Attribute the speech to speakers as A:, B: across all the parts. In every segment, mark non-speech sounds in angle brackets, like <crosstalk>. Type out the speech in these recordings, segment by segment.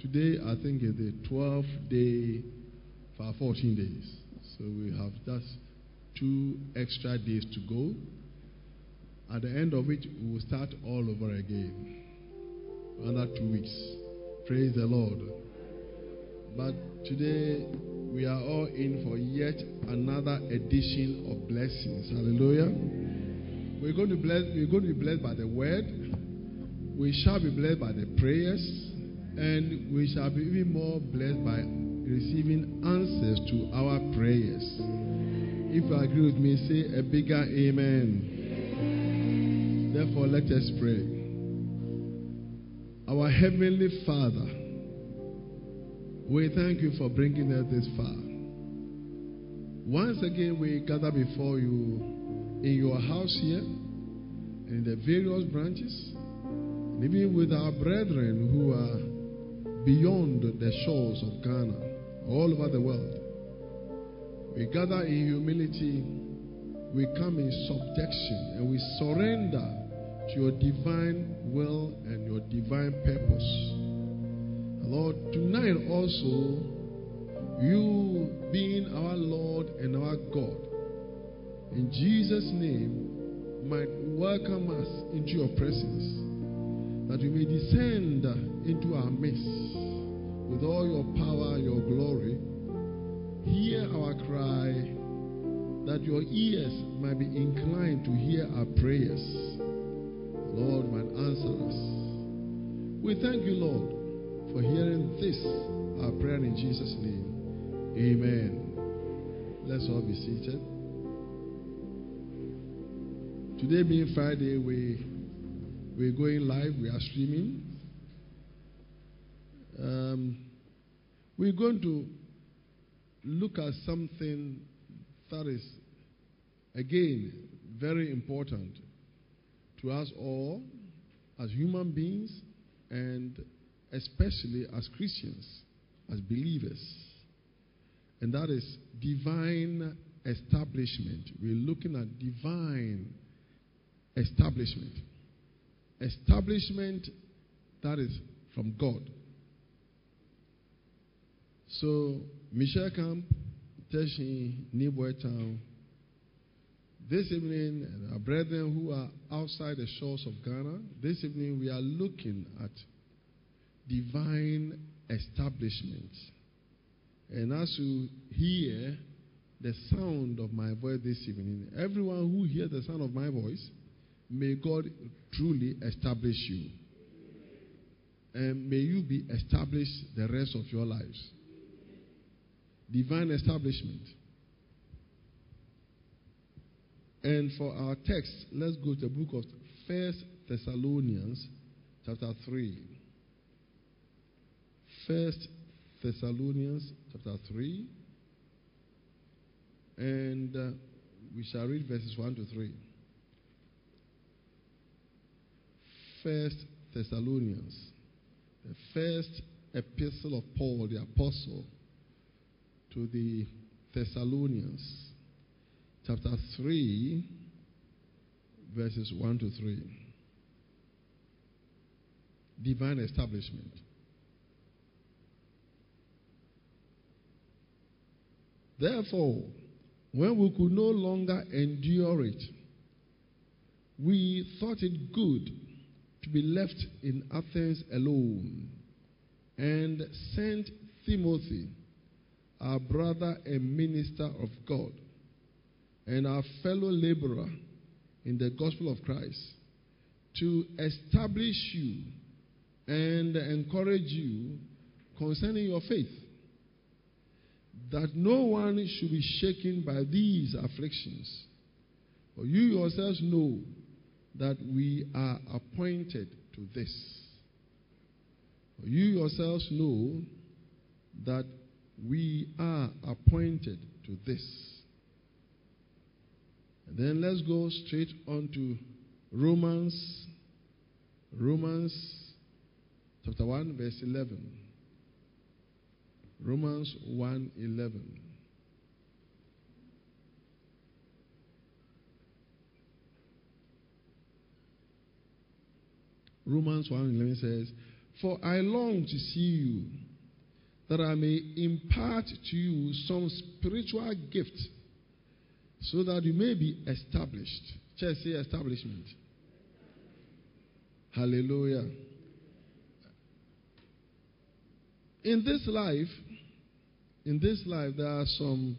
A: Today, I think, is the 12th day for 14 days. So we have just two extra days to go. At the end of it, we will start all over again. Another two weeks. Praise the Lord. But today, we are all in for yet another edition of blessings. Hallelujah. We're going to bless, we're going to be blessed by the word. We shall be blessed by the prayers. And we shall be even more blessed by receiving answers to our prayers. If you agree with me, say a bigger amen. Therefore, let us pray. Our Heavenly Father, we thank you for bringing us this far. Once again, we gather before you in your house here, in the various branches, even with our brethren who are beyond the shores of Ghana, all over the world. We gather in humility, we come in subjection, and we surrender to your divine will and your divine purpose. Lord, tonight also, you being our Lord and our God, in Jesus' name, might welcome us into your presence, that you may descend into our midst with all your power, your glory. Hear our cry, that your ears might be inclined to hear our prayers. Lord, might answer us. We thank you, Lord, for hearing this, our prayer in Jesus' name. Amen. Let's all be seated. Today being Friday, we we're going live, we are streaming. Um, we're going to look at something that is, again, very important to us all as human beings and especially as Christians, as believers. And that is divine establishment. We're looking at divine establishment. Establishment that is from God. So, Michel Camp, Teshie, Nibwe Town, this evening, our brethren who are outside the shores of Ghana, this evening we are looking at divine establishment. And as you hear the sound of my voice this evening, everyone who hears the sound of my voice, may God truly establish you. And may you be established the rest of your lives divine establishment. And for our text, let's go to the book of First Thessalonians, chapter 3. First Thessalonians, chapter 3. And uh, we shall read verses 1 to 3. First Thessalonians, the first epistle of Paul the apostle to the Thessalonians, chapter 3, verses 1 to 3. Divine establishment. Therefore, when we could no longer endure it, we thought it good to be left in Athens alone and sent Timothy our brother and minister of God, and our fellow laborer in the gospel of Christ, to establish you and encourage you concerning your faith, that no one should be shaken by these afflictions. For you yourselves know that we are appointed to this. You yourselves know that we are appointed to this. And then let's go straight on to Romans, Romans chapter 1, verse 11. Romans 1 11. Romans 1 11 says, For I long to see you, that I may impart to you some spiritual gift, so that you may be established. Church, say establishment. Hallelujah. In this life, in this life, there are some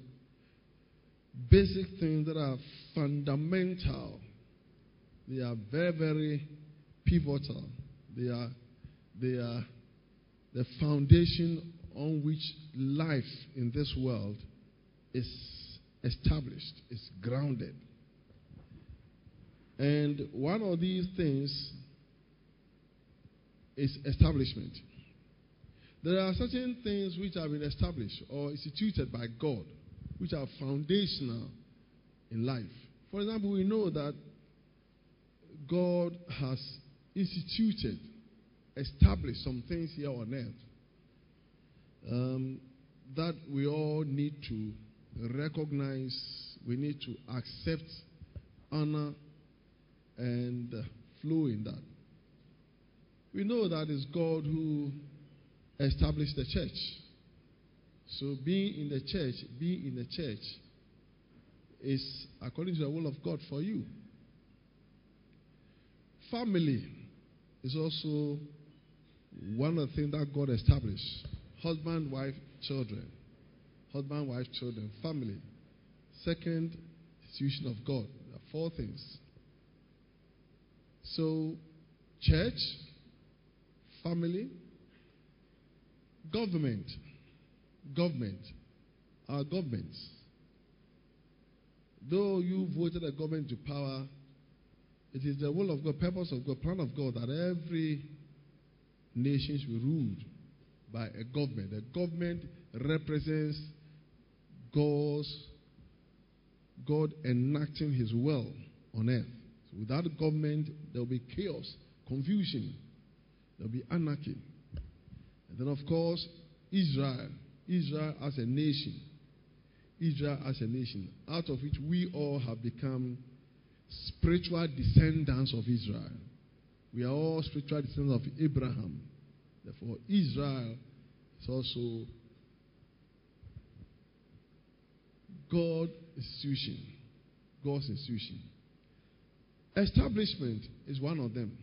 A: basic things that are fundamental. They are very, very pivotal. They are, they are the foundation on which life in this world is established, is grounded. And one of these things is establishment. There are certain things which have been established or instituted by God, which are foundational in life. For example, we know that God has instituted, established some things here on earth um, that we all need to recognize, we need to accept, honor, and flow in that. We know that it's God who established the church. So being in the church, being in the church is according to the will of God for you. Family is also one of the things that God established. Husband, wife, children. Husband, wife, children. Family. Second institution of God. There are four things. So, church, family, government, government, our governments. Though you voted a government to power, it is the will of God, purpose of God, plan of God that every nation should be ruled by a government. The government represents God's God enacting His will on earth. So without government, there will be chaos, confusion, there will be anarchy. And then, of course, Israel. Israel as a nation. Israel as a nation, out of which we all have become spiritual descendants of Israel. We are all spiritual descendants of Abraham. Therefore, Israel is also God's institution. God's institution. Establishment is one of them.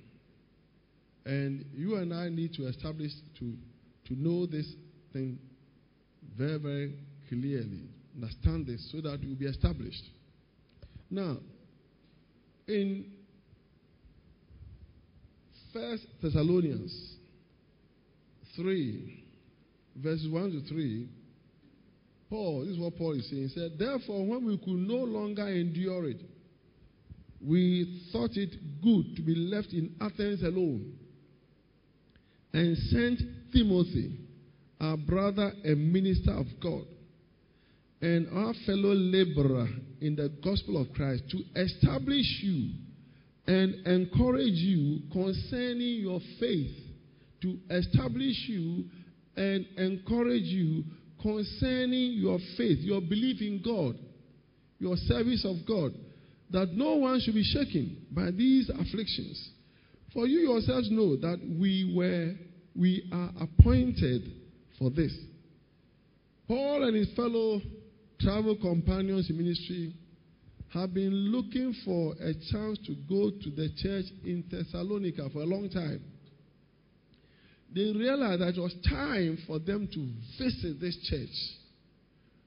A: And you and I need to establish, to, to know this thing very, very clearly. Understand this so that will be established. Now, in First Thessalonians 3, verses 1 to 3, Paul, this is what Paul is saying. He said, Therefore, when we could no longer endure it, we thought it good to be left in Athens alone and sent Timothy, our brother and minister of God, and our fellow laborer in the gospel of Christ, to establish you and encourage you concerning your faith, to establish you and encourage you concerning your faith, your belief in God, your service of God, that no one should be shaken by these afflictions for you yourselves know that we were we are appointed for this. Paul and his fellow travel companions in ministry have been looking for a chance to go to the church in Thessalonica for a long time. They realized that it was time for them to visit this church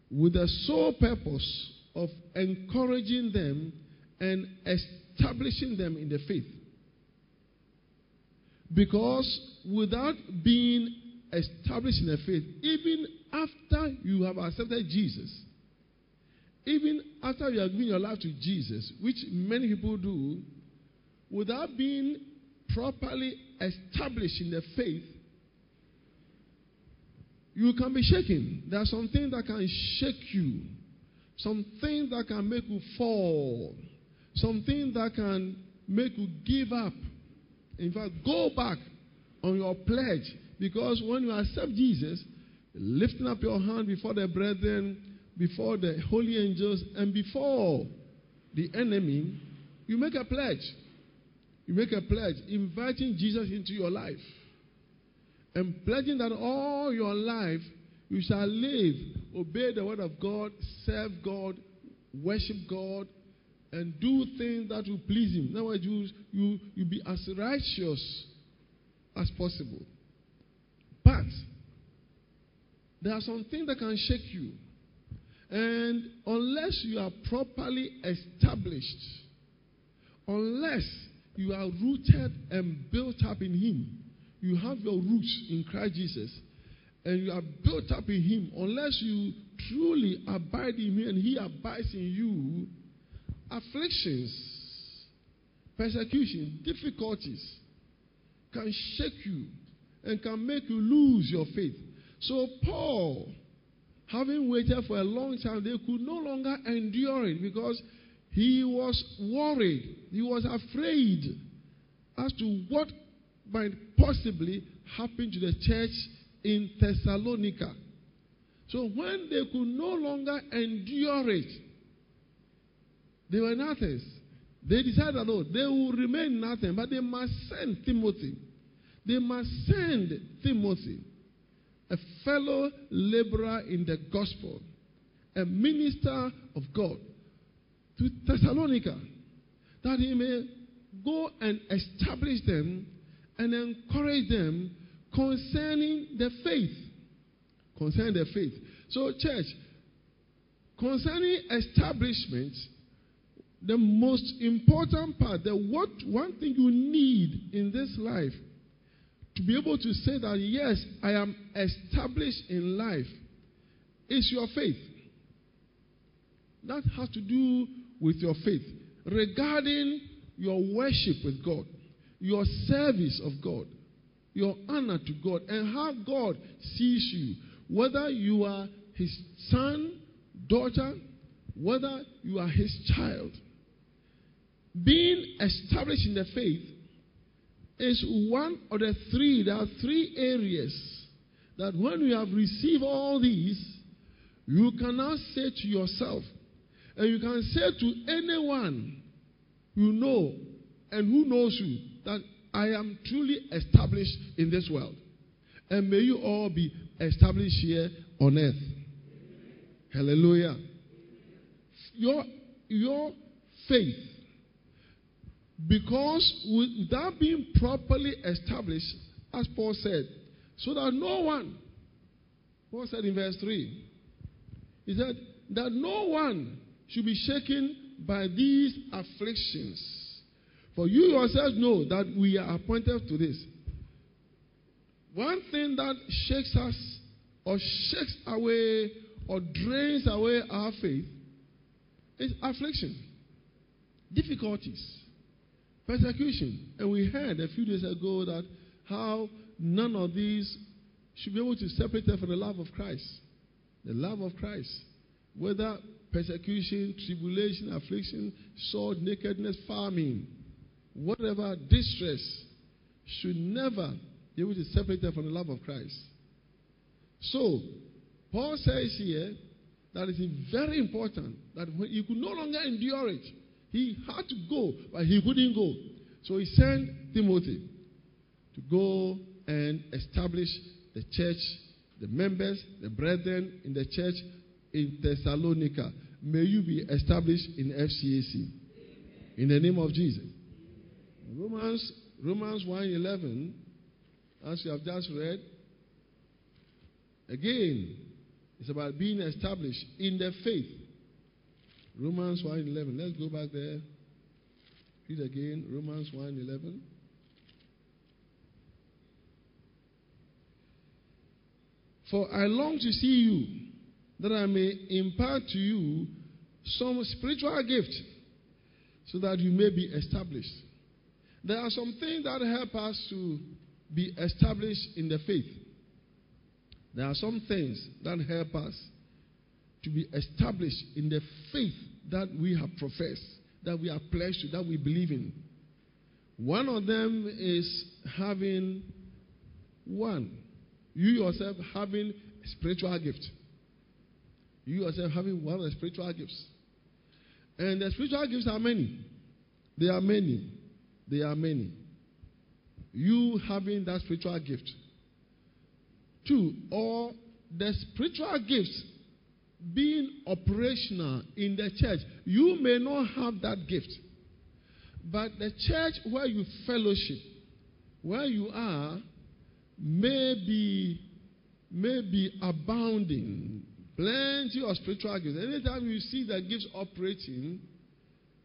A: with the sole purpose of encouraging them and establishing them in the faith. Because without being established in the faith, even after you have accepted Jesus, even after you have given your life to Jesus, which many people do, without being properly established in the faith, you can be shaken. There are some things that can shake you, some things that can make you fall, some things that can make you give up. In fact, go back on your pledge because when you accept Jesus, lifting up your hand before the brethren, before the holy angels, and before the enemy, you make a pledge. You make a pledge inviting Jesus into your life. and pledging that all your life you shall live, obey the word of God, serve God, worship God, and do things that will please Him. In other words, you, you, you be as righteous as possible. But there are some things that can shake you. And unless you are properly established, unless you are rooted and built up in Him, you have your roots in Christ Jesus, and you are built up in Him, unless you truly abide in Him and He abides in you, afflictions, persecution, difficulties can shake you and can make you lose your faith. So, Paul, having waited for a long time, they could no longer endure it because he was worried. He was afraid as to what might possibly happen to the church in Thessalonica. So when they could no longer endure it, they were in Athens. They decided, no, oh, they will remain nothing, but they must send Timothy. They must send Timothy, a fellow laborer in the gospel, a minister of God, to Thessalonica, that he may go and establish them and encourage them concerning the faith. Concerning the faith. So, church, concerning establishment, the most important part, the what one thing you need in this life to be able to say that yes, I am established in life is your faith. That has to do with your faith regarding your worship with God, your service of God, your honor to God, and how God sees you. Whether you are his son, daughter, whether you are his child. Being established in the faith is one of the three. There are three areas that when you have received all these, you can now say to yourself, and you can say to anyone you know and who knows you that I am truly established in this world. And may you all be established here on earth. Hallelujah. Your, your faith, because without being properly established, as Paul said, so that no one, Paul said in verse 3, he said, that no one should be shaken by these afflictions. For you yourselves know that we are appointed to this. One thing that shakes us or shakes away or drains away our faith is affliction, difficulties, persecution. And we heard a few days ago that how none of these should be able to separate them from the love of Christ. The love of Christ. Whether persecution, tribulation, affliction, sword, nakedness, famine, whatever distress should never be able to separate them from the love of Christ. So, Paul says here that it is very important that he could no longer endure it, he had to go, but he couldn't go. So he sent Timothy to go and establish the church, the members, the brethren in the church in Thessalonica. May you be established in FCAC. In the name of Jesus. Romans Romans 1:11 as you have just read again it's about being established in the faith. Romans 1:11. Let's go back there. Read again Romans 1:11. For I long to see you that I may impart to you some spiritual gift so that you may be established. There are some things that help us to be established in the faith. There are some things that help us to be established in the faith that we have professed, that we are pledged to, that we believe in. One of them is having one, you yourself having a spiritual gift. You yourself having one of the spiritual gifts. And the spiritual gifts are many. They are many. They are many. You having that spiritual gift Two, or the spiritual gifts being operational in the church. You may not have that gift, but the church where you fellowship, where you are, may be, may be abounding. Plenty of spiritual gifts. Anytime you see the gifts operating,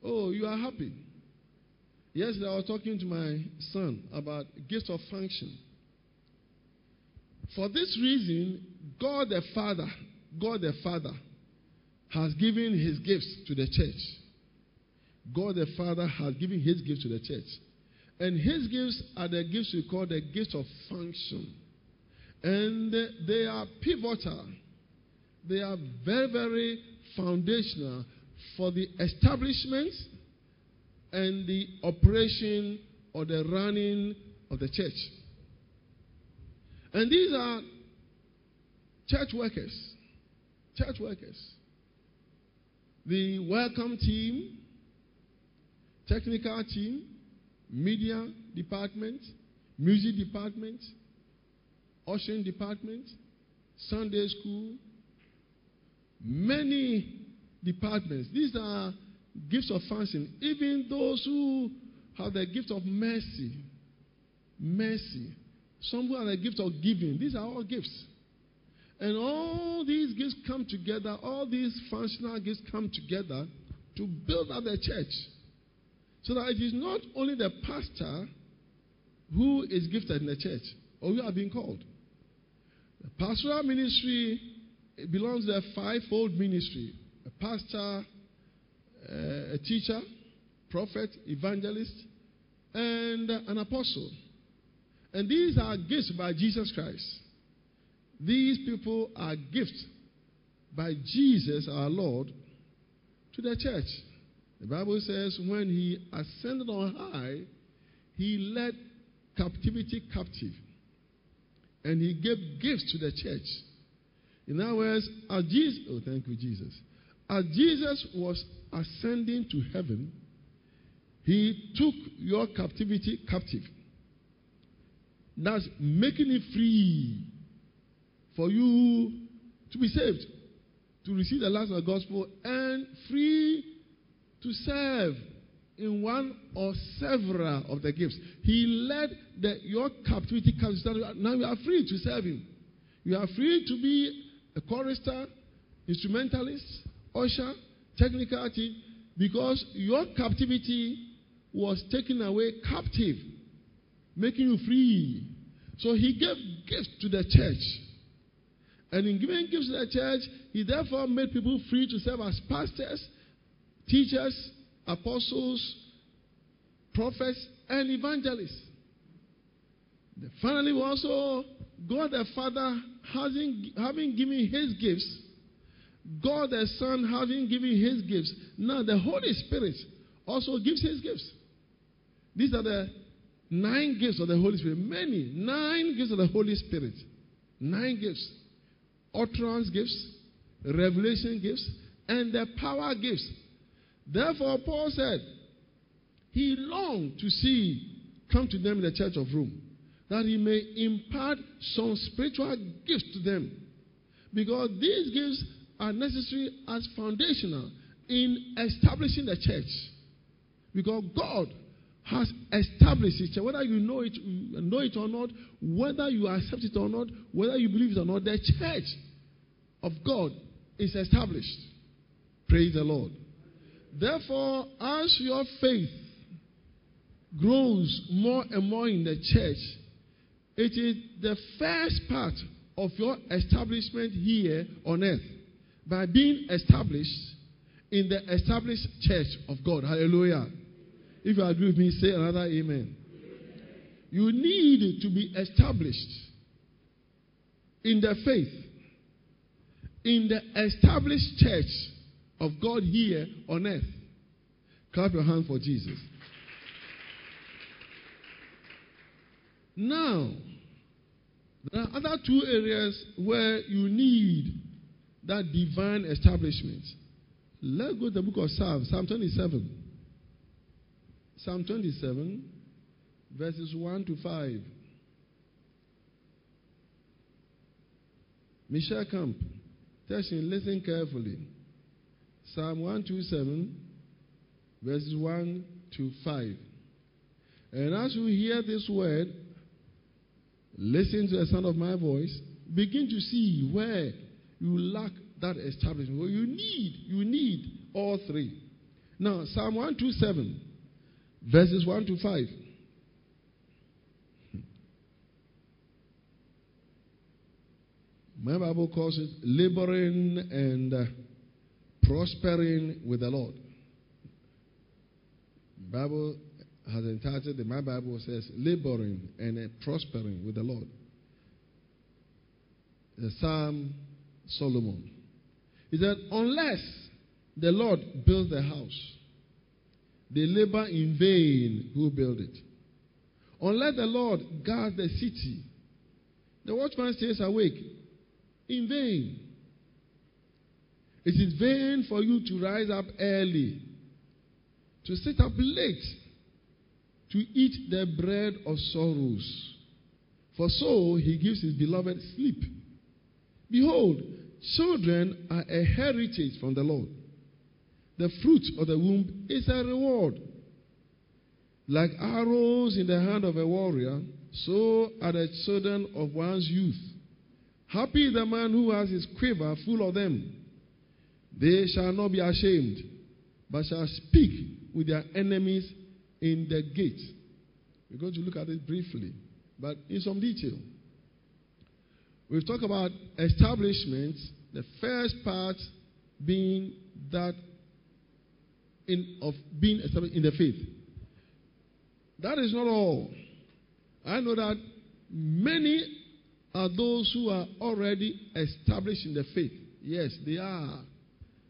A: oh, you are happy. Yesterday I was talking to my son about gifts of function. For this reason, God the Father, God the Father has given his gifts to the church. God the Father has given his gifts to the church. And his gifts are the gifts we call the gifts of function. And they are pivotal. They are very, very foundational for the establishment and the operation or the running of the church. And these are church workers. Church workers. The welcome team, technical team, media department, music department, ushering department, Sunday school, many departments. These are gifts of function. Even those who have the gift of mercy, mercy. Some who have the gift of giving. These are all gifts. And all these gifts come together, all these functional gifts come together to build up the church. So that it is not only the pastor who is gifted in the church or who are being called. The pastoral ministry belongs to the fivefold ministry a pastor, uh, a teacher, prophet, evangelist, and an apostle. And these are gifts by Jesus Christ. These people are gifts by Jesus our Lord to the church. The Bible says when he ascended on high, he led captivity captive. And he gave gifts to the church. In other words, as Jesus, oh, thank you, Jesus. As Jesus was ascending to heaven, he took your captivity captive. That's making it free for you to be saved, to receive the last of the gospel, and free to serve in one or several of the gifts. He led the, your captivity captive. Now you are free to serve Him. You are free to be a chorister, instrumentalist, usher, technical because your captivity was taken away captive, making you free. So he gave gifts to the church. And in giving gifts to the church, he therefore made people free to serve as pastors, teachers, apostles, prophets, and evangelists. Finally, also, God the Father, having, having given his gifts, God the Son having given his gifts, now the Holy Spirit also gives his gifts. These are the nine gifts of the Holy Spirit. Many, nine gifts of the Holy Spirit. Nine gifts. Utterance gifts, revelation gifts, and the power gifts. Therefore, Paul said, he longed to see come to them in the church of Rome, that he may impart some spiritual gifts to them. Because these gifts are necessary as foundational in establishing the church. Because God has established it, whether you know it, know it or not, whether you accept it or not, whether you believe it or not, the church of God is established. Praise the Lord. Therefore, as your faith grows more and more in the church, it is the first part of your establishment here on earth by being established in the established church of God. Hallelujah. If you agree with me, say another amen. You need to be established in the faith, in the established church of God here on earth. Clap your hand for Jesus. Now, there are other two areas where you need that divine establishment. Let's go to the book of Psalms, Psalm 27. Psalm 27, verses 1 to 5. Michel Camp, Teshin, listen carefully. Psalm 127, verses 1 to 5. And as you hear this word, listen to the sound of my voice, begin to see where you lack that establishment. Well, you need, you need all three. Now, Psalm 127, verses 1 to 5. My Bible calls it laboring and uh, prospering with the Lord. Bible has entitled, it, my Bible says, laboring and uh, prospering with the Lord. The Psalm Solomon. He said, unless the Lord builds the house, they labor in vain who build it. Unless the Lord guards the city, the watchman stays awake in vain. It is vain for you to rise up early, to sit up late, to eat the bread of sorrows. For so he gives his beloved sleep. Behold, children are a heritage from the Lord. The fruit of the womb is a reward. Like arrows in the hand of a warrior, so are the children of one's youth. Happy is the man who has his quiver full of them. They shall not be ashamed, but shall speak with their enemies in the gate. We're going to look at it briefly, but in some detail. We've talked about establishments, the first part being that in, of being established in the faith. That is not all. I know that many are those who are already established in the faith. Yes, they are.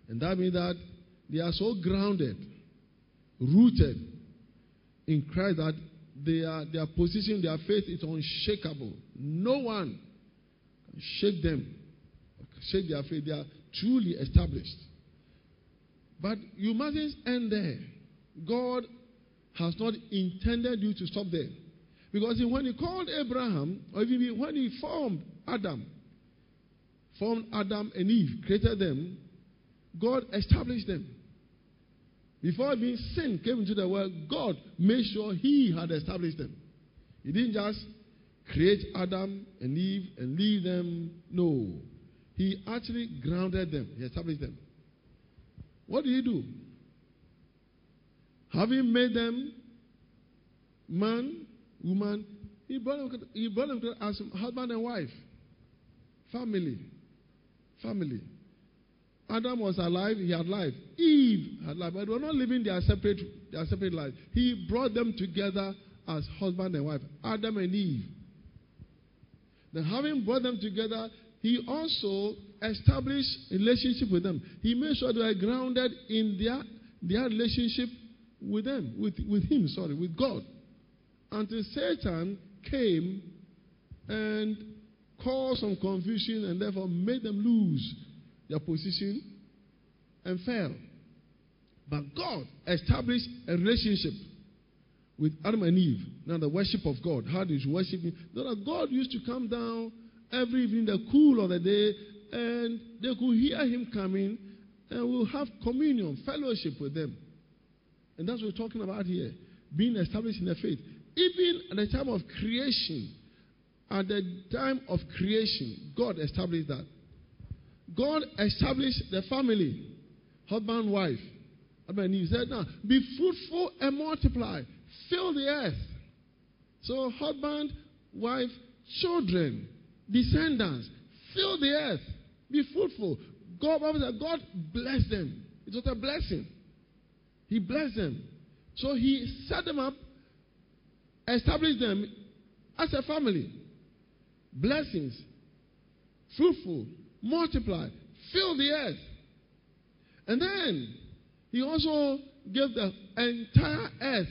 A: And that means that they are so grounded, rooted in Christ that they are, their position, their faith is unshakable. No one can shake them, shake their faith. They are truly established. But you mustn't end there. God has not intended you to stop there. Because when he called Abraham, or even when he formed Adam, formed Adam and Eve, created them, God established them. Before even sin came into the world, God made sure He had established them. He didn't just create Adam and Eve and leave them. No. He actually grounded them, He established them. What did He do? Having made them man, woman, He brought them, he brought them as husband and wife, family. Family. Adam was alive, he had life. Eve had life, but they were not living their separate, their separate lives. He brought them together as husband and wife, Adam and Eve. Then, having brought them together, he also established a relationship with them. He made sure they were grounded in their, their relationship with them, with, with him, sorry, with God. Until Satan came and caused some confusion and therefore made them lose their position and fell. But God established a relationship with Adam and Eve. Now, the worship of God. How did you worship Him? Now, God used to come down every evening, the cool of the day, and they could hear Him coming, and we'll have communion, fellowship with them. And that's what we're talking about here being established in the faith. Even at the time of creation, at the time of creation, God established that. God established the family, husband, wife. And he said, now, be fruitful and multiply, fill the earth. So, husband, wife, children, descendants, fill the earth, be fruitful. God, God them. It was a blessing. He blessed them. So he set them up, established them as a family. Blessings, fruitful, multiply, fill the earth. And then he also gave the entire earth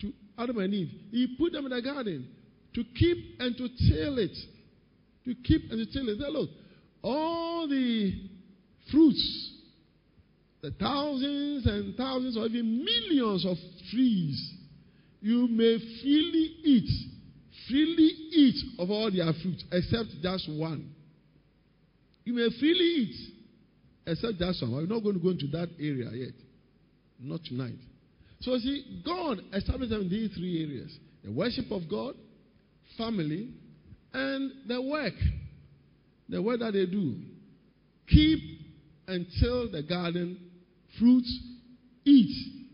A: to Adam and Eve. He put them in the garden to keep and to till it. To keep and to it. Say, look, all the fruits, the thousands and thousands or even millions of trees, you may freely eat, freely eat of all their fruits, except just one. You may freely eat, except that one. We're not going to go into that area yet. Not tonight. So, see, God established them in these three areas the worship of God, family, and the work. The work that they do. Keep until the garden, fruits, eat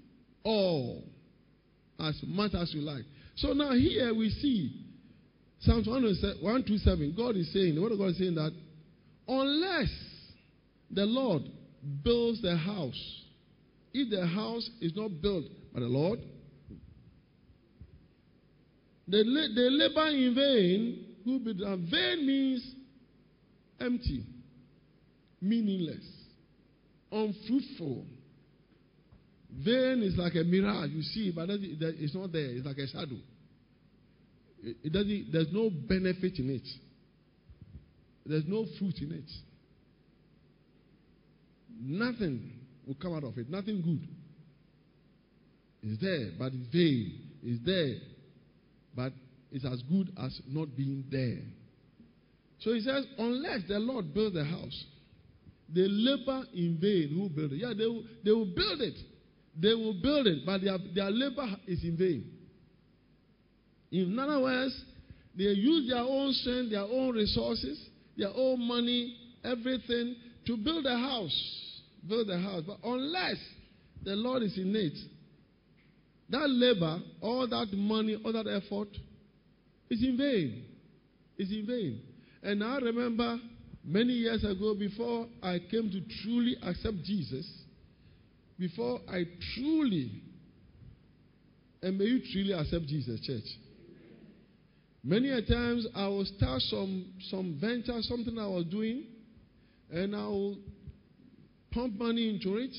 A: all as much as you like. So now here we see Psalms 127. God is saying, the word of God is saying that unless the Lord builds the house, if the house is not built by the Lord, they, they labor in vain who build Vain means empty, meaningless, unfruitful. Vain is like a mirage. You see, but it's not there. It's like a shadow. It doesn't, there's no benefit in it. There's no fruit in it. Nothing will come out of it. Nothing good. It's there, but it's vain. It's there, but it's as good as not being there. So he says, unless the Lord builds the house, they labor in vain who build it. Yeah, they will, they will build it. They will build it, but their, their labor is in vain. In other words, they use their own strength, their own resources, their own money, everything to build a house. Build a house. But unless the Lord is in it, that labor, all that money, all that effort is in vain. It's in vain. And I remember many years ago, before I came to truly accept Jesus, before I truly, and may you truly accept Jesus, church. Many a times I will start some, some venture, something I was doing, and I will pump money into it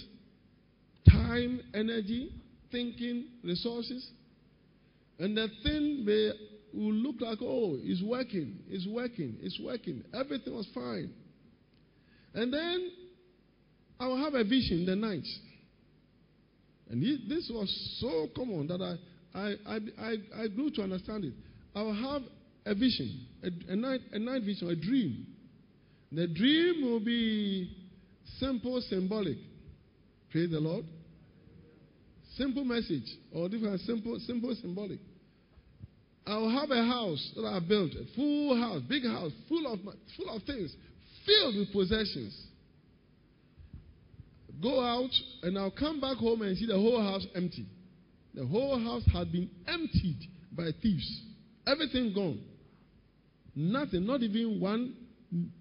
A: time, energy, thinking, resources. And the thing may will look like, oh, it's working, it's working, it's working. Everything was fine. And then I will have a vision in the night. And this was so common that I, I, I, I, I grew to understand it. I will have a vision, a, a, night, a night vision, a dream. The dream will be simple, symbolic. Praise the Lord. Simple message, or different, simple, simple, symbolic. I will have a house that I built, a full house, big house, full of, full of things, filled with possessions. Go out, and I'll come back home and see the whole house empty. The whole house had been emptied by thieves. Everything gone. Nothing, not even one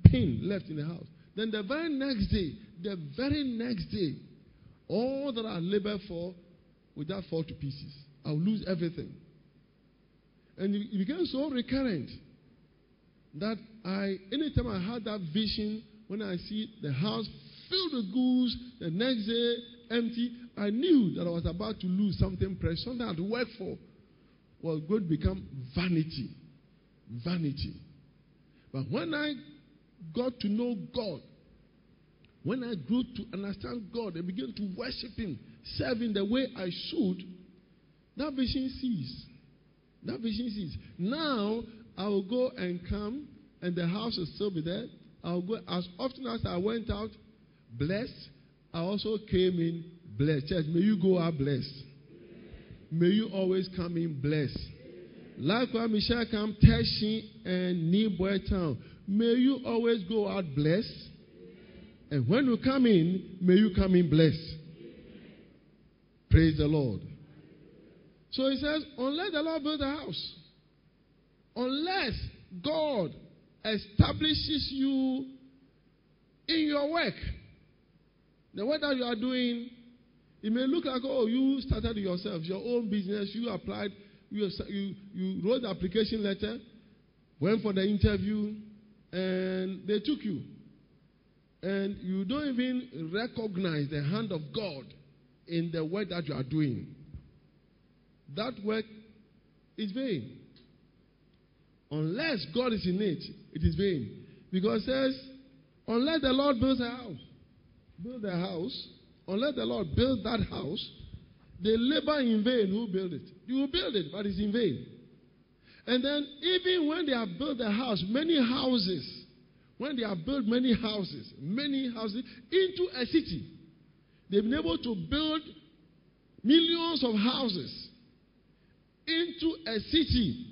A: pin left in the house. Then the very next day, the very next day, all that I labored for would that fall to pieces. I'll lose everything. And it became so recurrent that I, anytime I had that vision, when I see the house filled with goods, the next day empty, I knew that I was about to lose something precious, something I had worked for was going to become vanity. Vanity. But when I got to know God, when I grew to understand God and began to worship Him, serving the way I should, that vision ceased. That vision ceased. Now I will go and come, and the house will still be there. I'll go as often as I went out blessed. I also came in blessed. Church, may you go out blessed. May you always come in blessed. Likewise, Michel come Teshie and Niboy town. May you always go out blessed. And when you come in, may you come in blessed. Praise the Lord. So he says, unless the Lord build a house, unless God establishes you in your work, the work that you are doing, it may look like, oh, you started yourself, your own business, you applied, you, you, you wrote the application letter, went for the interview, and they took you. And you don't even recognize the hand of God in the work that you are doing. That work is vain. Unless God is in it, it is vain. Because it says, unless the Lord builds a house, build a house, unless the Lord builds that house, they labor in vain who build it. You will build it, but it's in vain. And then, even when they have built a house, many houses when they have built many houses, many houses into a city, they've been able to build millions of houses into a city.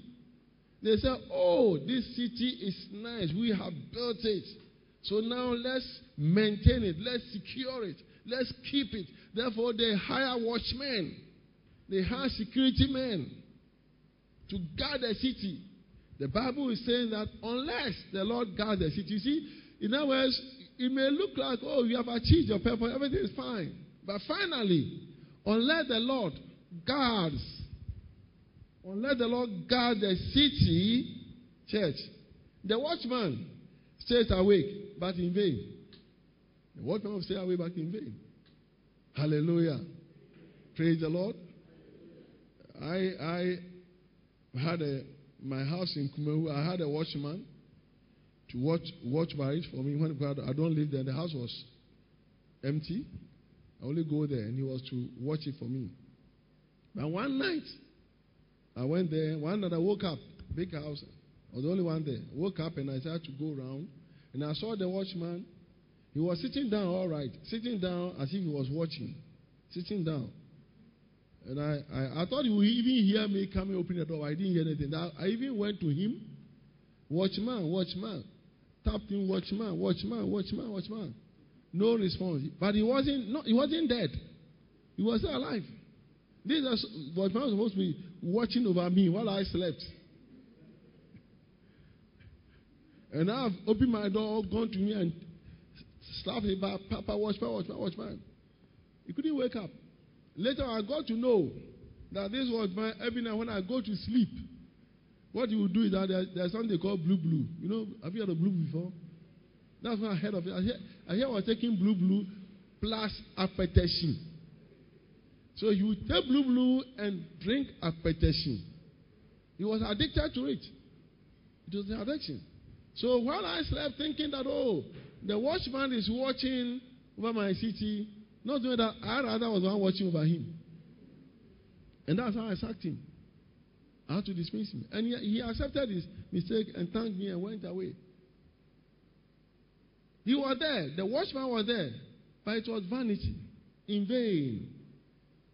A: They say, Oh, this city is nice. We have built it. So now let's maintain it. Let's secure it. Let's keep it. Therefore, they hire watchmen. They hire security men to guard the city. The Bible is saying that unless the Lord guards the city, you see, in other words, it may look like, oh, you have achieved your purpose, everything is fine. But finally, unless the Lord guards, unless the Lord guards the city, church, the watchman stays awake, but in vain. The watchman will stay awake, but in vain. Hallelujah. Praise the Lord. I I had a my house in Kumehu. I had a watchman to watch watch by it for me when I don't live there. The house was empty. I only go there, and he was to watch it for me. But one night, I went there. One night I woke up, big house. I was the only one there. Woke up and I started to go around, and I saw the watchman. He was sitting down, all right, sitting down as if he was watching, sitting down. And I, I, I thought he would even hear me coming, open the door. I didn't hear anything. I, I even went to him, watchman, watchman, tapped him, watchman, watchman, watchman, watchman. No response. But he wasn't, no, he wasn't dead. He was still alive. This is, watchman was supposed to be watching over me while I slept. And I've opened my door, gone to me and slapped him back. Papa, watchman, watchman, watchman. He couldn't wake up. Later, I got to know that this was my every night when I go to sleep. What you will do is that there, there's something they call blue blue. You know, have you heard of blue before? That's when I heard of it. I hear, I hear I was taking blue blue plus akpeteshie. So you take blue blue and drink akpeteshie. He was addicted to it. It was an addiction. So while I slept, thinking that oh, the watchman is watching over my city, not doing that, I rather was one watching over him. And that's how I sacked him. I had to dismiss him. And he, he accepted his mistake and thanked me and went away. He was there. The watchman was there. But it was vanity. In vain.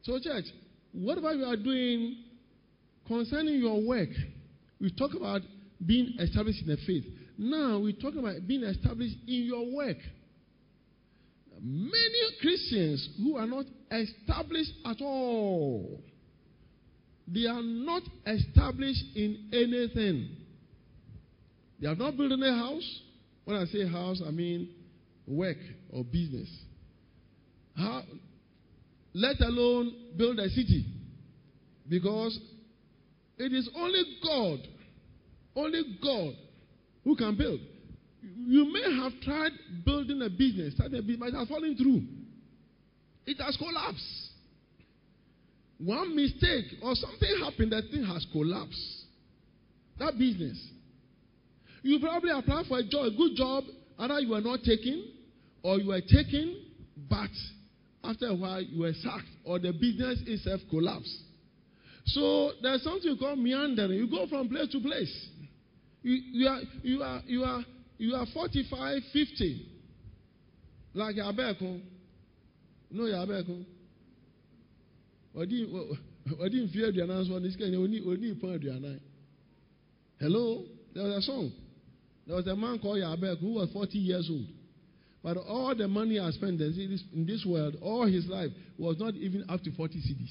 A: So, church, whatever you are doing concerning your work, we talk about being established in the faith. Now we talk about being established in your work. Many Christians who are not established at all, they are not established in anything. They have not built a house. When I say house, I mean work or business. How, let alone build a city. Because it is only God, only God who can build. You may have tried building a business, starting a business, but it has fallen through. It has collapsed. One mistake or something happened, that thing has collapsed. That business. You probably applied for a job, a good job, either you were not taken or you were taken, but after a while you were sacked or the business itself collapsed. So there's something called meandering. You go from place to place. You, you, are, you, are, you, are, you are 45, 50. Like Yabeko. No, Yabeko. Ɔdi mfe aduanan so ɔne sika nyɛ oni oni pɔn aduanan. Hello, there was a song. There was a man called Yabek who was 40 years old. But all the money I spent in this world, all his life, was not even up to 40 CDs.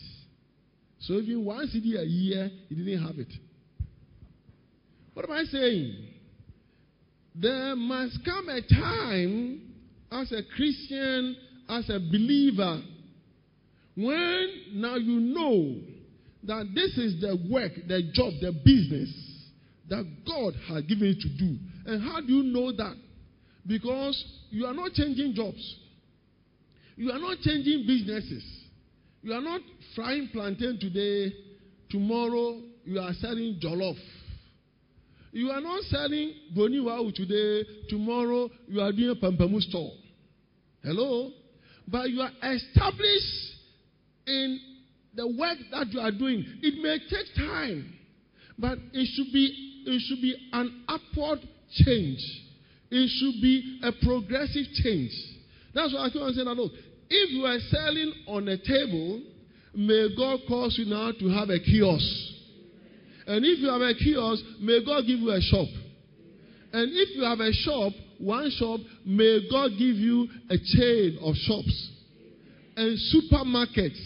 A: So even one CD a year, he didn't have it. What am I saying? There must come a time as a Christian, as a believer, when now you know that this is the work, the job, the business that God has given you to do. And how do you know that? Because you are not changing jobs. You are not changing businesses. You are not frying plantain today. Tomorrow you are selling jollof. You are not selling boniwau today. Tomorrow you are doing a pampamu store. Hello? But you are established in the work that you are doing. It may take time, but it should be it should be an upward change. It should be a progressive change. That's why I keep on saying that look, if you are selling on a table, may God cause you now to have a kiosk. And if you have a kiosk, may God give you a shop. And if you have a shop, one shop, may God give you a chain of shops and supermarkets.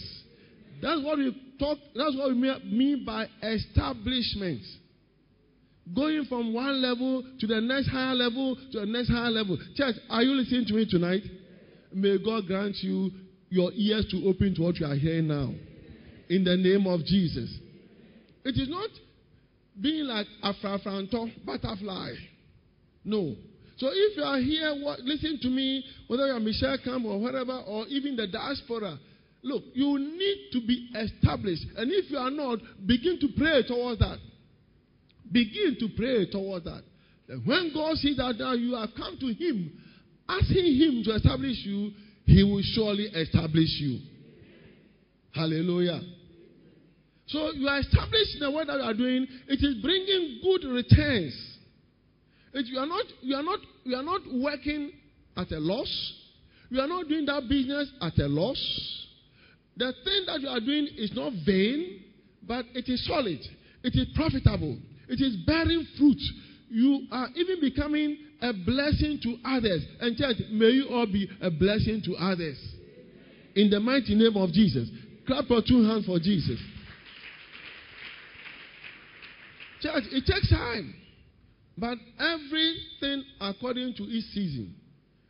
A: That's what we talk, that's what we mean by establishment. Going from one level to the next higher level to the next higher level. Church, are you listening to me tonight? May God grant you your ears to open to what you are hearing now. In the name of Jesus. It is not being like a frafranto butterfly. No. So if you are here, what, listen to me, whether you are Michel Camp or whatever, or even the diaspora, look, you need to be established. And if you are not, begin to pray towards that. Begin to pray towards that. When God sees that now you have come to Him, asking Him to establish you, He will surely establish you. Hallelujah. So you are established in the work that you are doing, it is bringing good returns. It, you, are not, you, are not, you are not working at a loss. You are not doing that business at a loss. The thing that you are doing is not vain, but it is solid. It is profitable. It is bearing fruit. You are even becoming a blessing to others. And church, may you all be a blessing to others. In the mighty name of Jesus. Clap your two hands for Jesus. Church, it takes time. But everything according to its season.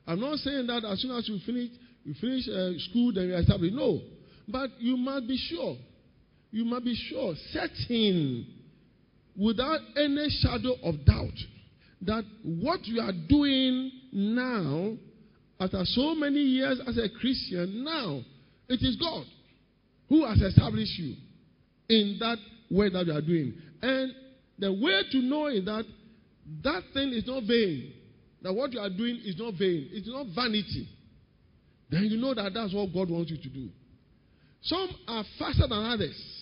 A: I'm not saying that as soon as you finish, you finish uh, school, then you establish. No. But you must be sure. You must be sure, certain, without any shadow of doubt, that what you are doing now, after so many years as a Christian, now it is God who has established you in that way that you are doing. And the way to know is that that thing is not vain. That what you are doing is not vain. It's not vanity. Then you know that that's what God wants you to do. Some are faster than others.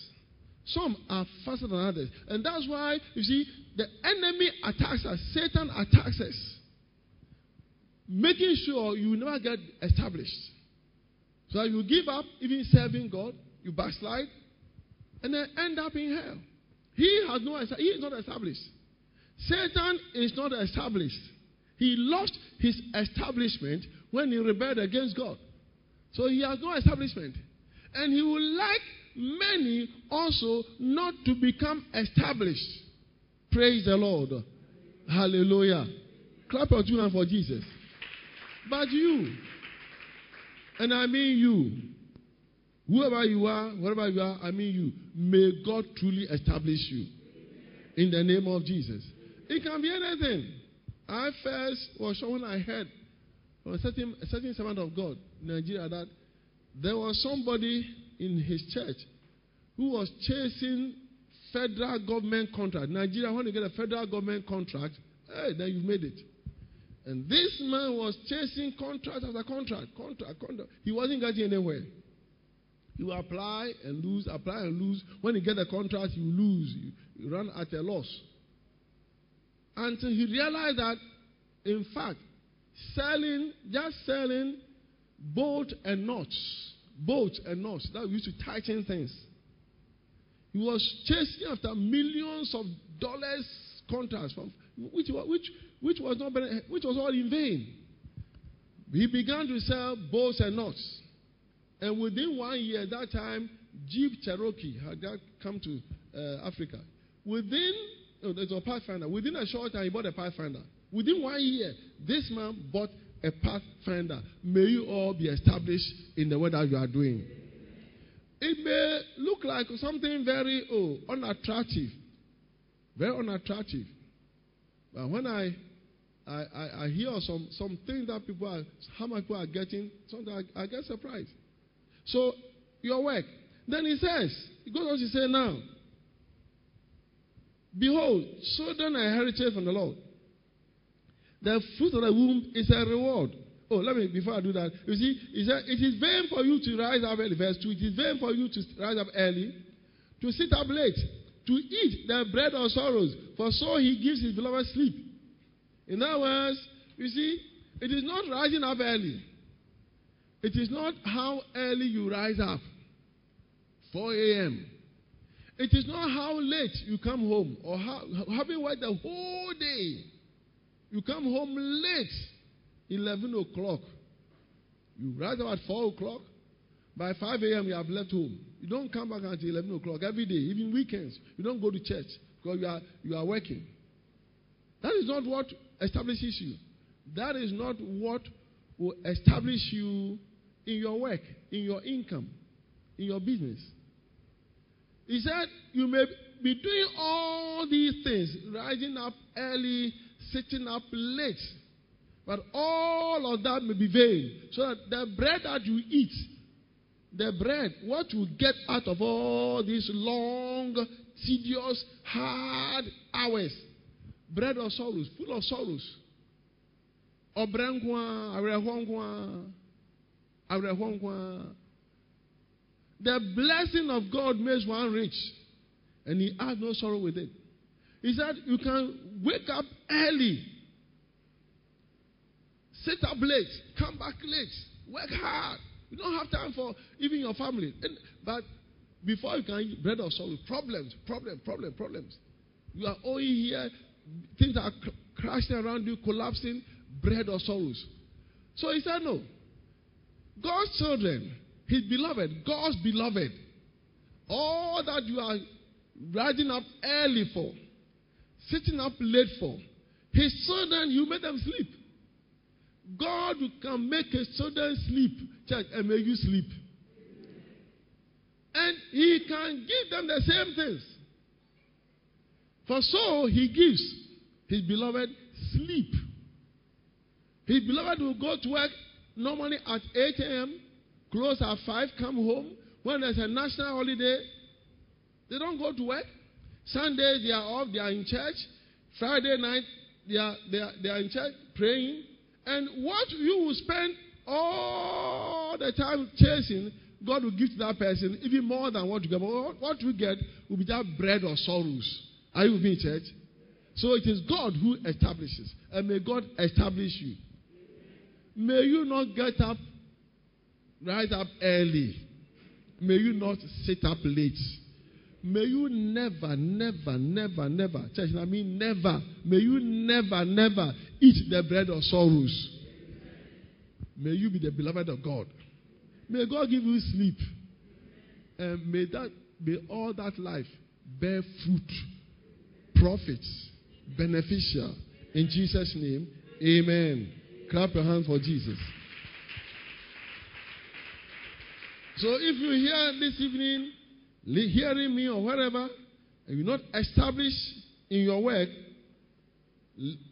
A: Some are faster than others. And that's why, you see, the enemy attacks us. Satan attacks us. Making sure you never get established. So you give up even serving God, you backslide, and then end up in hell. He has no he is not established. Satan is not established. He lost his establishment when he rebelled against God. So he has no establishment. And he would like many also not to become established. Praise the Lord. Hallelujah. Clap your two hands for Jesus. But you, and I mean you, whoever you are, wherever you are, I mean you, may God truly establish you. In the name of Jesus. It can be anything. I first was someone I heard from a certain, a certain servant of God in Nigeria that there was somebody in his church who was chasing federal government contract. Nigeria, when you get a federal government contract, hey, then you've made it. And this man was chasing contract after contract, contract, contract. He wasn't getting anywhere. You apply and lose, apply and lose. When you get a contract, you lose. You, you run at a loss until he realized that, in fact, selling, just selling bolt and nuts, bolts and nuts that we used to tighten things. He was chasing after millions of dollars contracts, from, which, which, which, was not, which was all in vain. He began to sell bolts and nuts. And within one year, that time, Jeep Cherokee had come to uh, Africa. Within no, there's a Pathfinder. Within a short time, he bought a Pathfinder. Within one year, this man bought a Pathfinder. May you all be established in the way that you are doing. It may look like something very oh, unattractive, very unattractive. But when I I, I, I hear some, some things that people are, how much people are getting, sometimes I, I get surprised. So, your work. Then he says, he goes on to say now, Behold, so children are heritage from the Lord. The fruit of the womb is a reward. Oh, let me, before I do that, you see, said, it is vain for you to rise up early. Verse 2, it is vain for you to rise up early, to sit up late, to eat the bread of sorrows, for so he gives his beloved sleep. In other words, You see, it is not rising up early. It is not how early you rise up. 4 a.m. It is not how late you come home or how, having worked the whole day. You come home late, 11 o'clock. You rise up at 4 o'clock. By 5 a.m., you have left home. You don't come back until 11 o'clock every day, even weekends. You don't go to church because you are, you are working. That is not what establishes you. That is not what will establish you in your work, in your income, in your business. He said, You may be doing all these things, rising up early, sitting up late. But all of that may be vain. So that the bread that you eat, the bread, what you get out of all these long, tedious, hard hours, bread of sorrows, full of sorrows. The blessing of God makes one rich, and he has no sorrow with it. He said, You can wake up early, sit up late, come back late, work hard. You don't have time for even your family. And, but before you can eat bread or sorrow, problems, problems, problems, problems. You are owing here, things are crashing around you, collapsing, bread or sorrows. So he said, No. God's children, his beloved, God's beloved, all that you are rising up early for, sitting up late for, his children, you make them sleep. God can make his children sleep, church, and make you sleep. And he can give them the same things. For so he gives his beloved sleep. His beloved will go to work normally at 8 a.m., close at 5, come home. When there's a national holiday, they don't go to work. Sunday, they are off, they are in church. Friday night, they are, they are, they are in church praying. And what you will spend all the time chasing, God will give to that person even more than what you get. But what you get will be that bread of sorrows. Are you with me, church? So it is God who establishes. And may God establish you. May you not get up, rise up early. May you not sit up late. May you never, never, never, never, church, I mean never, may you never, never eat the bread of sorrows. May you be the beloved of God. May God give you sleep. And may that may all that life bear fruit, profits, beneficial. In Jesus' name, amen. Clap your hands for Jesus. So if you hear this evening, hearing me or wherever, and you're not established in your work,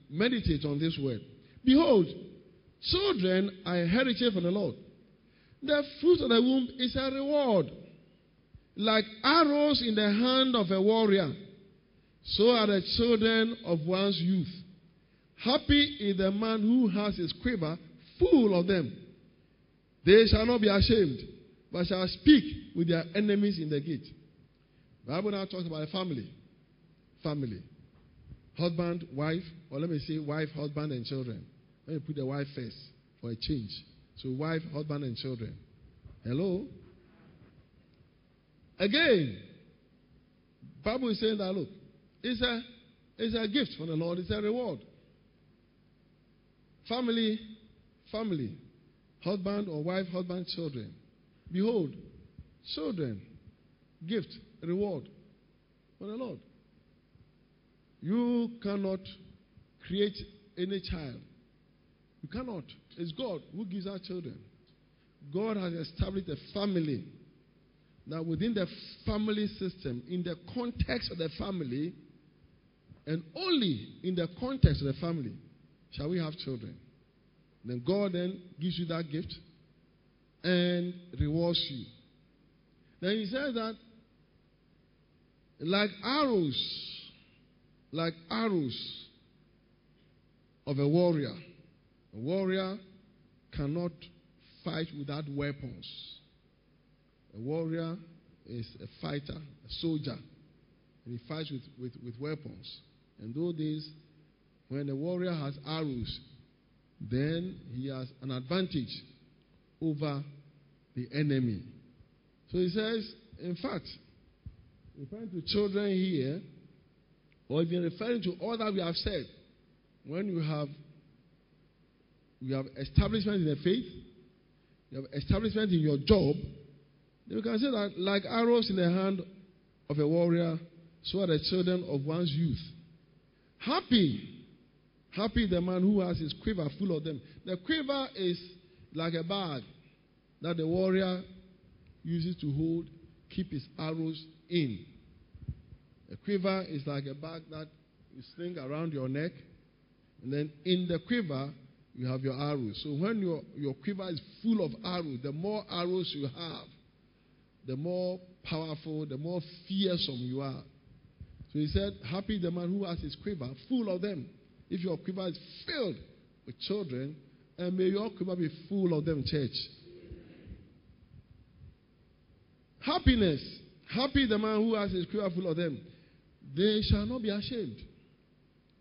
A: meditate on this word. Behold, children are a heritage from the Lord. The fruit of the womb is a reward. Like arrows in the hand of a warrior, so are the children of one's youth. Happy is the man who has his quiver full of them. They shall not be ashamed, but shall speak with their enemies in the gate. Bible now talks about a family. Family. Husband, wife, or let me say wife, husband, and children. Let me put the wife first for a change. So wife, husband, and children. Hello? Again, Bible is saying that look, it's a it's a gift from the Lord, it's a reward. Family, family, husband or wife, husband, children. Behold, children, gift, reward for the Lord. You cannot create any child. You cannot. It's God who gives our children. God has established a family. Now, within the family system, in the context of the family, and only in the context of the family, shall we have children. Then God then gives you that gift and rewards you. Then he says that like arrows, like arrows of a warrior, a warrior cannot fight without weapons. A warrior is a fighter, a soldier, and he fights with, with, with weapons. And those this, when a warrior has arrows, then he has an advantage over the enemy. So he says, in fact, referring to children here, or even referring to all that we have said, when you have you have establishment in the faith, you have establishment in your job, you can say that like arrows in the hand of a warrior, so are the children of one's youth. Happy, happy the man who has his quiver full of them. The quiver is like a bag that the warrior uses to hold, keep his arrows in. A quiver is like a bag that you sling around your neck, and then in the quiver you have your arrows. So when your, your quiver is full of arrows, the more arrows you have, the more powerful, the more fearsome you are. So he said, Happy the man who has his quiver full of them. If your quiver is filled with children, and may your quiver be full of them, church. Happiness. Happy the man who has his quiver full of them. They shall not be ashamed,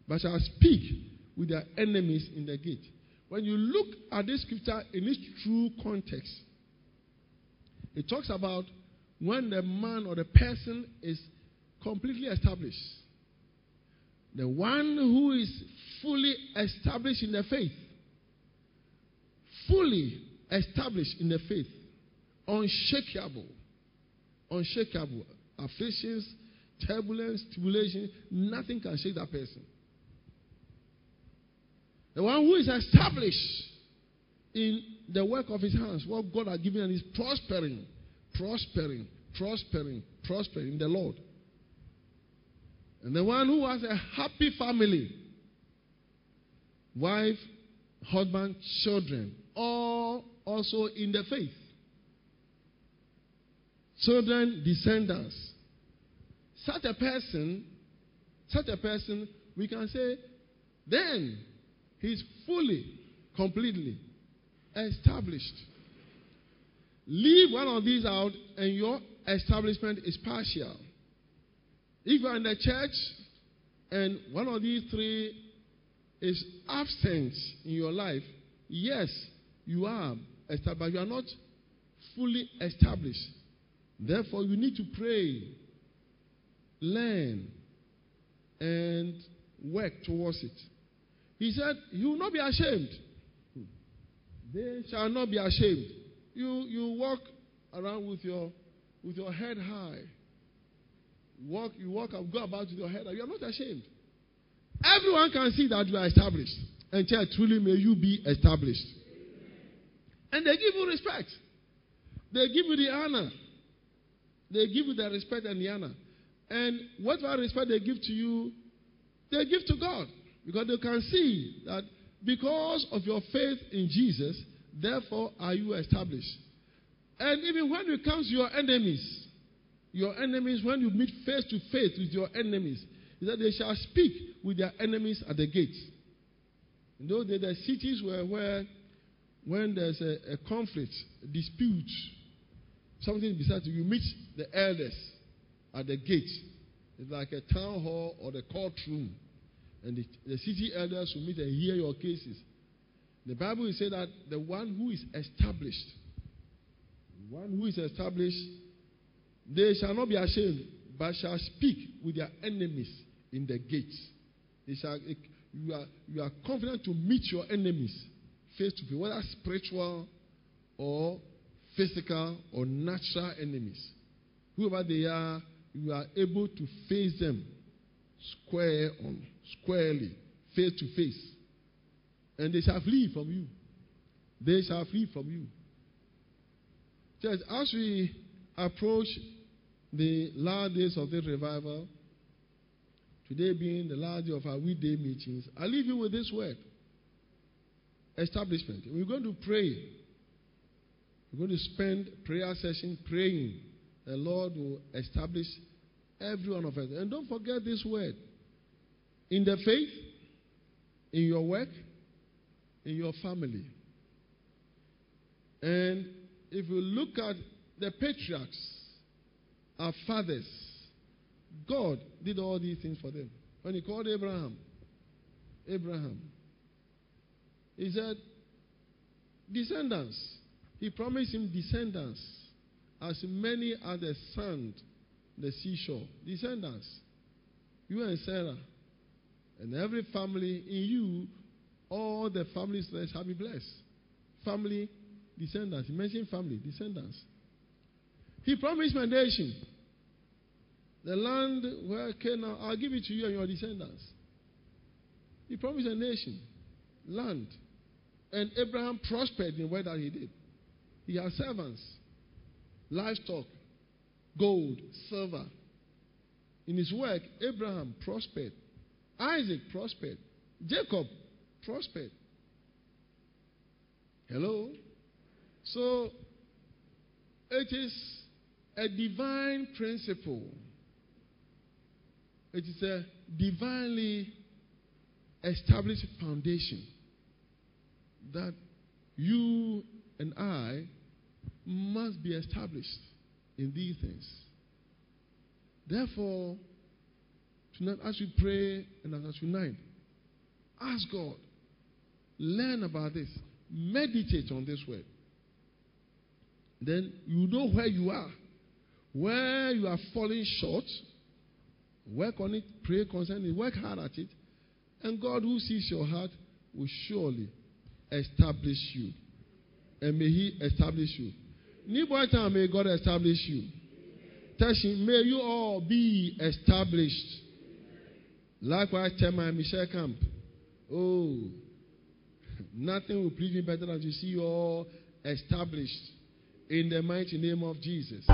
A: but shall speak with their enemies in the gate. When you look at this scripture in its true context, it talks about when the man or the person is completely established. The one who is fully established in the faith. Fully established in the faith. Unshakable. Unshakable. Afflictions, turbulence, tribulation, nothing can shake that person. The one who is established in the work of his hands, what God has given and is prospering, prospering, prospering, prospering in the Lord. And the one who has a happy family, wife, husband, children, all also in the faith. Children, descendants. Such a person, such a person, we can say, then He's fully, completely established. Leave one of these out, and your establishment is partial. If you are in the church and one of these three is absent in your life, yes, you are established, but you are not fully established. Therefore, you need to pray, learn, and work towards it. He said, You will not be ashamed. They shall not be ashamed. You, you walk around with your, with your head high. Walk, you walk and go about with your head high. You are not ashamed. Everyone can see that you are established. And church, truly may you be established. And they give you respect. They give you the honor. They give you the respect and the honor. And whatever respect they give to you, they give to God. Because they can see that because of your faith in Jesus, therefore are you established. And even when it comes to your enemies, your enemies, when you meet face to face with your enemies, is that they shall speak with their enemies at the gate. In those days, the cities were where, when there's a, a conflict, a dispute, something besides you meet the elders at the gate. It's like a town hall or the courtroom and the, the city elders will meet and hear your cases. The Bible will say that the one who is established, one who is established, they shall not be ashamed, but shall speak with their enemies in the gates. They shall, eh, you, are, you are confident to meet your enemies face to face, whether spiritual or physical or natural enemies. Whoever they are, you are able to face them square on, squarely, face to face. And they shall flee from you. They shall flee from you. Church, as we approach the last days of the revival, today being the last day of our weekday meetings, I leave you with this word establishment. We're going to pray. We're going to spend prayer session praying. The Lord will establish Every one of us. And don't forget this word. In the faith, in your work, in your family. And if you look at the patriarchs, our fathers, God did all these things for them. When He called Abraham, Abraham, He said, descendants. He promised him descendants, as many as the sand, the seashore. Descendants. You and Sarah. And every family in you, all the families that shall be blessed. Family, descendants. He mentioned family, descendants. He promised my nation. The land where Canaan, I'll give it to you and your descendants. He promised a nation, land. And Abraham prospered in the way that he did. He had servants, livestock, gold, silver. In his work, Abraham prospered. Isaac prospered. Jacob prospered. Hello? So, it is a divine principle. It is a divinely established foundation that you and I must be established in these things. Therefore, tonight, as we pray and as tonight, ask God, learn about this, meditate on this word. Then you know where you are, where you are falling short. Work on it, pray concerning it, work hard at it, and God, who sees your heart, will surely establish you. And may He establish you. New time, may God establish you. Teshie, may you all be established. Likewise, tell my Michel Camp. Oh, <laughs> nothing will please me better than to see you all established in the mighty name of Jesus.